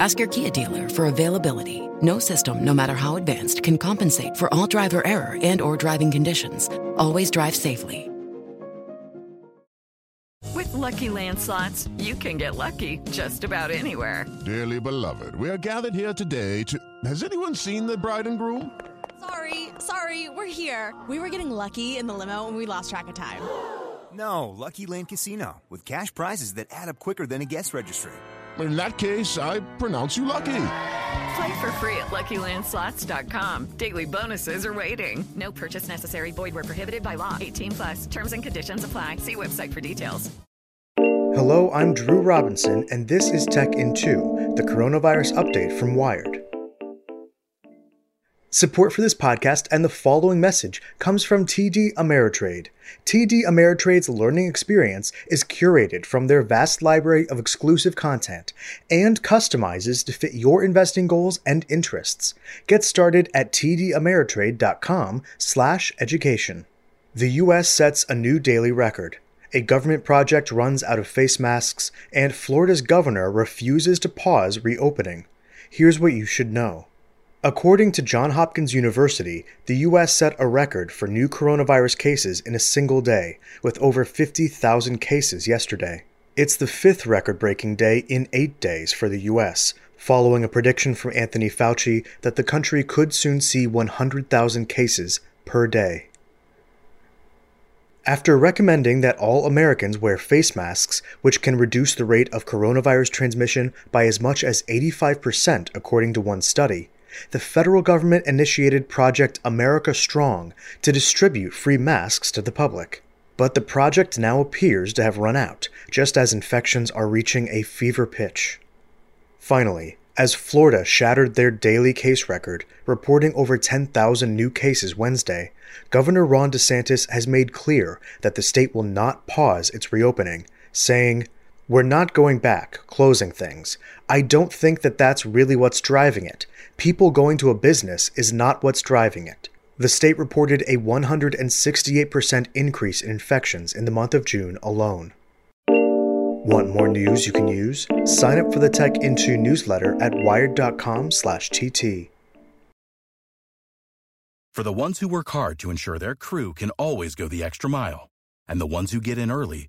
Ask your Kia dealer for availability. No system, no matter how advanced, can compensate for all driver error and or driving conditions. Always drive safely. With Lucky Land slots, you can get lucky just about anywhere. Dearly beloved, we are gathered here today to... Has anyone seen the bride and groom? Sorry, sorry, we're here. We were getting lucky in the limo and we lost track of time. No, Lucky Land Casino, with cash prizes that add up quicker than a guest registry. In that case, I pronounce you lucky. Play for free at LuckyLandSlots.com. Daily bonuses are waiting. No purchase necessary. Void where prohibited by law. 18 plus. Terms and conditions apply. See website for details. Hello, I'm Drew Robinson, and this is Tech in 2, the coronavirus update from Wired. Support for this podcast and the following message comes from TD Ameritrade. TD Ameritrade's learning experience is curated from their vast library of exclusive content and customizes to fit your investing goals and interests. Get started at tdameritrade.com/education. The US sets a new daily record. A government project runs out of face masks and Florida's governor refuses to pause reopening. Here's what you should know. According to Johns Hopkins University, the U.S. set a record for new coronavirus cases in a single day, with over 50,000 cases yesterday. It's the fifth record breaking day in eight days for the U.S., following a prediction from Anthony Fauci that the country could soon see 100,000 cases per day. After recommending that all Americans wear face masks, which can reduce the rate of coronavirus transmission by as much as 85%, according to one study, the federal government initiated Project America Strong to distribute free masks to the public. But the project now appears to have run out, just as infections are reaching a fever pitch. Finally, as Florida shattered their daily case record, reporting over 10,000 new cases Wednesday, Governor Ron DeSantis has made clear that the state will not pause its reopening, saying, We're not going back, closing things. I don't think that that's really what's driving it. People going to a business is not what's driving it. The state reported a 168% increase in infections in the month of June alone. Want more news you can use? Sign up for the Tech in Two newsletter at wired.com/tt. For the ones who work hard to ensure their crew can always go the extra mile, and the ones who get in early